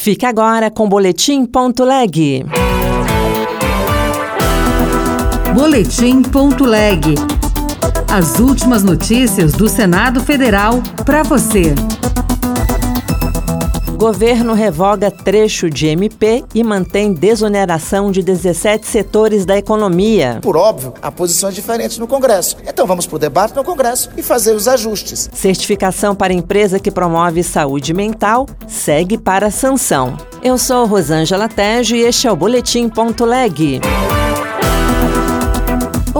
Fique agora com Boletim.leg. Boletim.leg. As últimas notícias do Senado Federal para você. Governo revoga trecho de MP e mantém desoneração de 17 setores da economia. Por óbvio, há posições diferentes no Congresso. Então vamos para o debate no Congresso e fazer os ajustes. Certificação para empresa que promove saúde mental segue para sanção. Eu sou Rosângela Tejo e este é o Boletim Ponto Leg.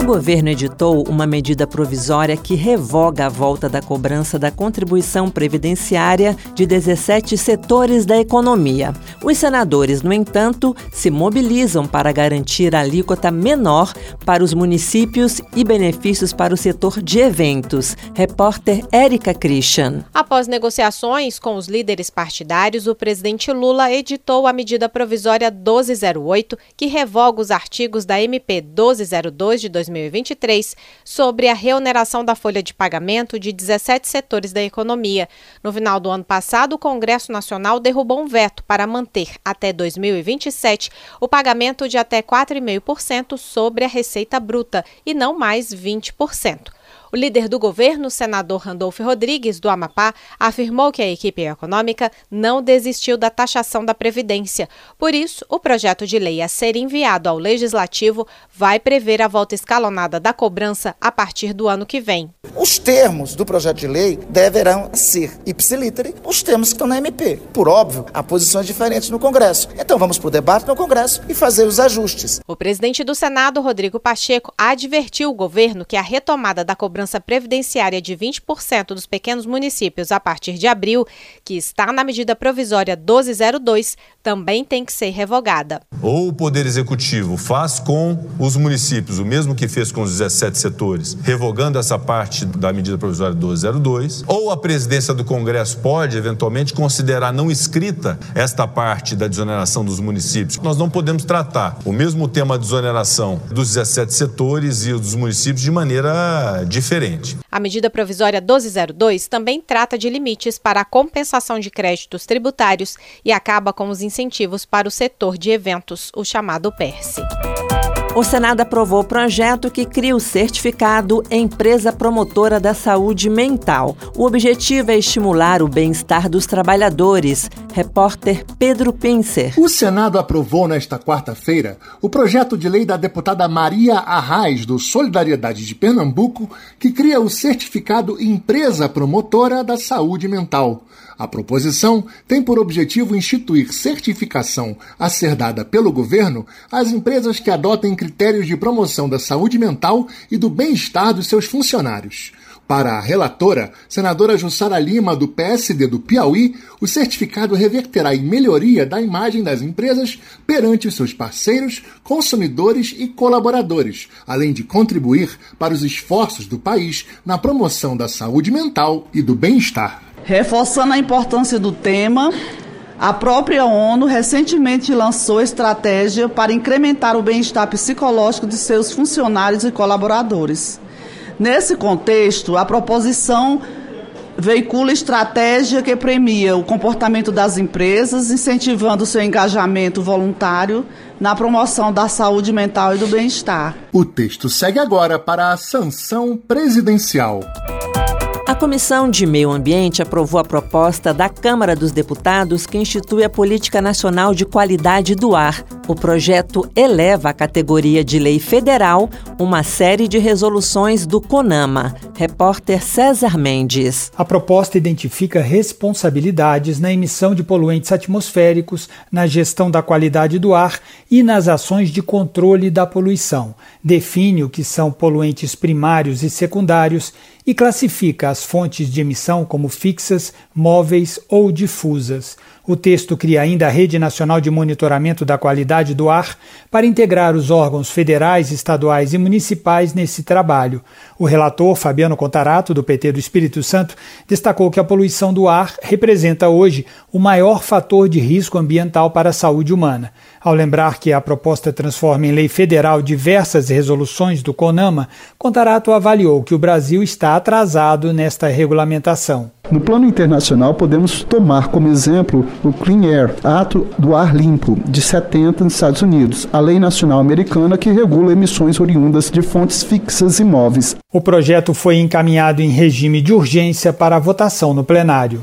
O governo editou uma medida provisória que revoga a volta da cobrança da contribuição previdenciária de 17 setores da economia. Os senadores, no entanto, se mobilizam para garantir a alíquota menor para os municípios e benefícios para o setor de eventos. Repórter Érica Christian. Após negociações com os líderes partidários, o presidente Lula editou a medida provisória 1208, que revoga os artigos da MP 1202 de 2023 sobre a reoneração da folha de pagamento de 17 setores da economia. No final do ano passado, o Congresso Nacional derrubou um veto para manter até 2027 o pagamento de até 4,5% sobre a receita bruta e não mais 20%. O líder do governo, senador Randolfo Rodrigues, do Amapá, afirmou que a equipe econômica não desistiu da taxação da Previdência. Por isso, o projeto de lei a ser enviado ao Legislativo vai prever a volta escalonada da cobrança a partir do ano que vem. Os termos do projeto de lei deverão ser ipsilítere os termos que estão na MP. Por óbvio, há posições diferentes no Congresso. Então vamos para o debate no Congresso e fazer os ajustes. O presidente do Senado, Rodrigo Pacheco, advertiu o governo que a retomada da cobrança cobrança previdenciária de 20% dos pequenos municípios a partir de abril, que está na medida provisória 1202, também tem que ser revogada. Ou o Poder Executivo faz com os municípios o mesmo que fez com os 17 setores, revogando essa parte da medida provisória 1202, ou a presidência do Congresso pode, eventualmente, considerar não escrita esta parte da desoneração dos municípios. Nós não podemos tratar o mesmo tema de desoneração dos 17 setores e dos municípios de maneira diferente diferente. A medida provisória 1202 também trata de limites para a compensação de créditos tributários e acaba com os incentivos para o setor de eventos, o chamado PERSE. O Senado aprovou o projeto que cria o certificado Empresa Promotora da Saúde Mental. O objetivo é estimular o bem-estar dos trabalhadores. Repórter Pedro Pincer. O Senado aprovou nesta quarta-feira o projeto de lei da deputada Maria Arraes, do Solidariedade de Pernambuco, que cria o certificado Empresa Promotora da Saúde Mental. A proposição tem por objetivo instituir certificação a ser dada pelo governo às empresas que adotem critérios de promoção da saúde mental e do bem-estar dos seus funcionários. Para a relatora, senadora Jussara Lima, do PSD do Piauí, o certificado reverterá em melhoria da imagem das empresas perante os seus parceiros, consumidores e colaboradores, além de contribuir para os esforços do país na promoção da saúde mental e do bem-estar. Reforçando a importância do tema, a própria ONU recentemente lançou estratégia para incrementar o bem-estar psicológico de seus funcionários e colaboradores. Nesse contexto, a proposição veicula estratégia que premia o comportamento das empresas, incentivando seu engajamento voluntário na promoção da saúde mental e do bem-estar. O texto segue agora para a sanção presidencial. A Comissão de Meio Ambiente aprovou a proposta da Câmara dos Deputados que institui a Política Nacional de Qualidade do Ar. O projeto eleva à categoria de lei federal uma série de resoluções do CONAMA. Repórter César Mendes. A proposta identifica responsabilidades na emissão de poluentes atmosféricos, na gestão da qualidade do ar e nas ações de controle da poluição. Define o que são poluentes primários e secundários e classifica as fontes de emissão como fixas, móveis ou difusas. O texto cria ainda a Rede Nacional de Monitoramento da Qualidade do Ar para integrar os órgãos federais, estaduais e municipais nesse trabalho. O relator, Fabiano Contarato, do PT do Espírito Santo, destacou que a poluição do ar representa hoje o maior fator de risco ambiental para a saúde humana. Ao lembrar que a proposta transforma em lei federal diversas resoluções do CONAMA, Contarato avaliou que o Brasil está atrasado nesta regulamentação. No plano internacional, podemos tomar como exemplo o Clean Air, Ato do Ar Limpo, de 70 nos Estados Unidos, a lei nacional americana que regula emissões oriundas de fontes fixas e móveis. O projeto foi encaminhado em regime de urgência para votação no plenário.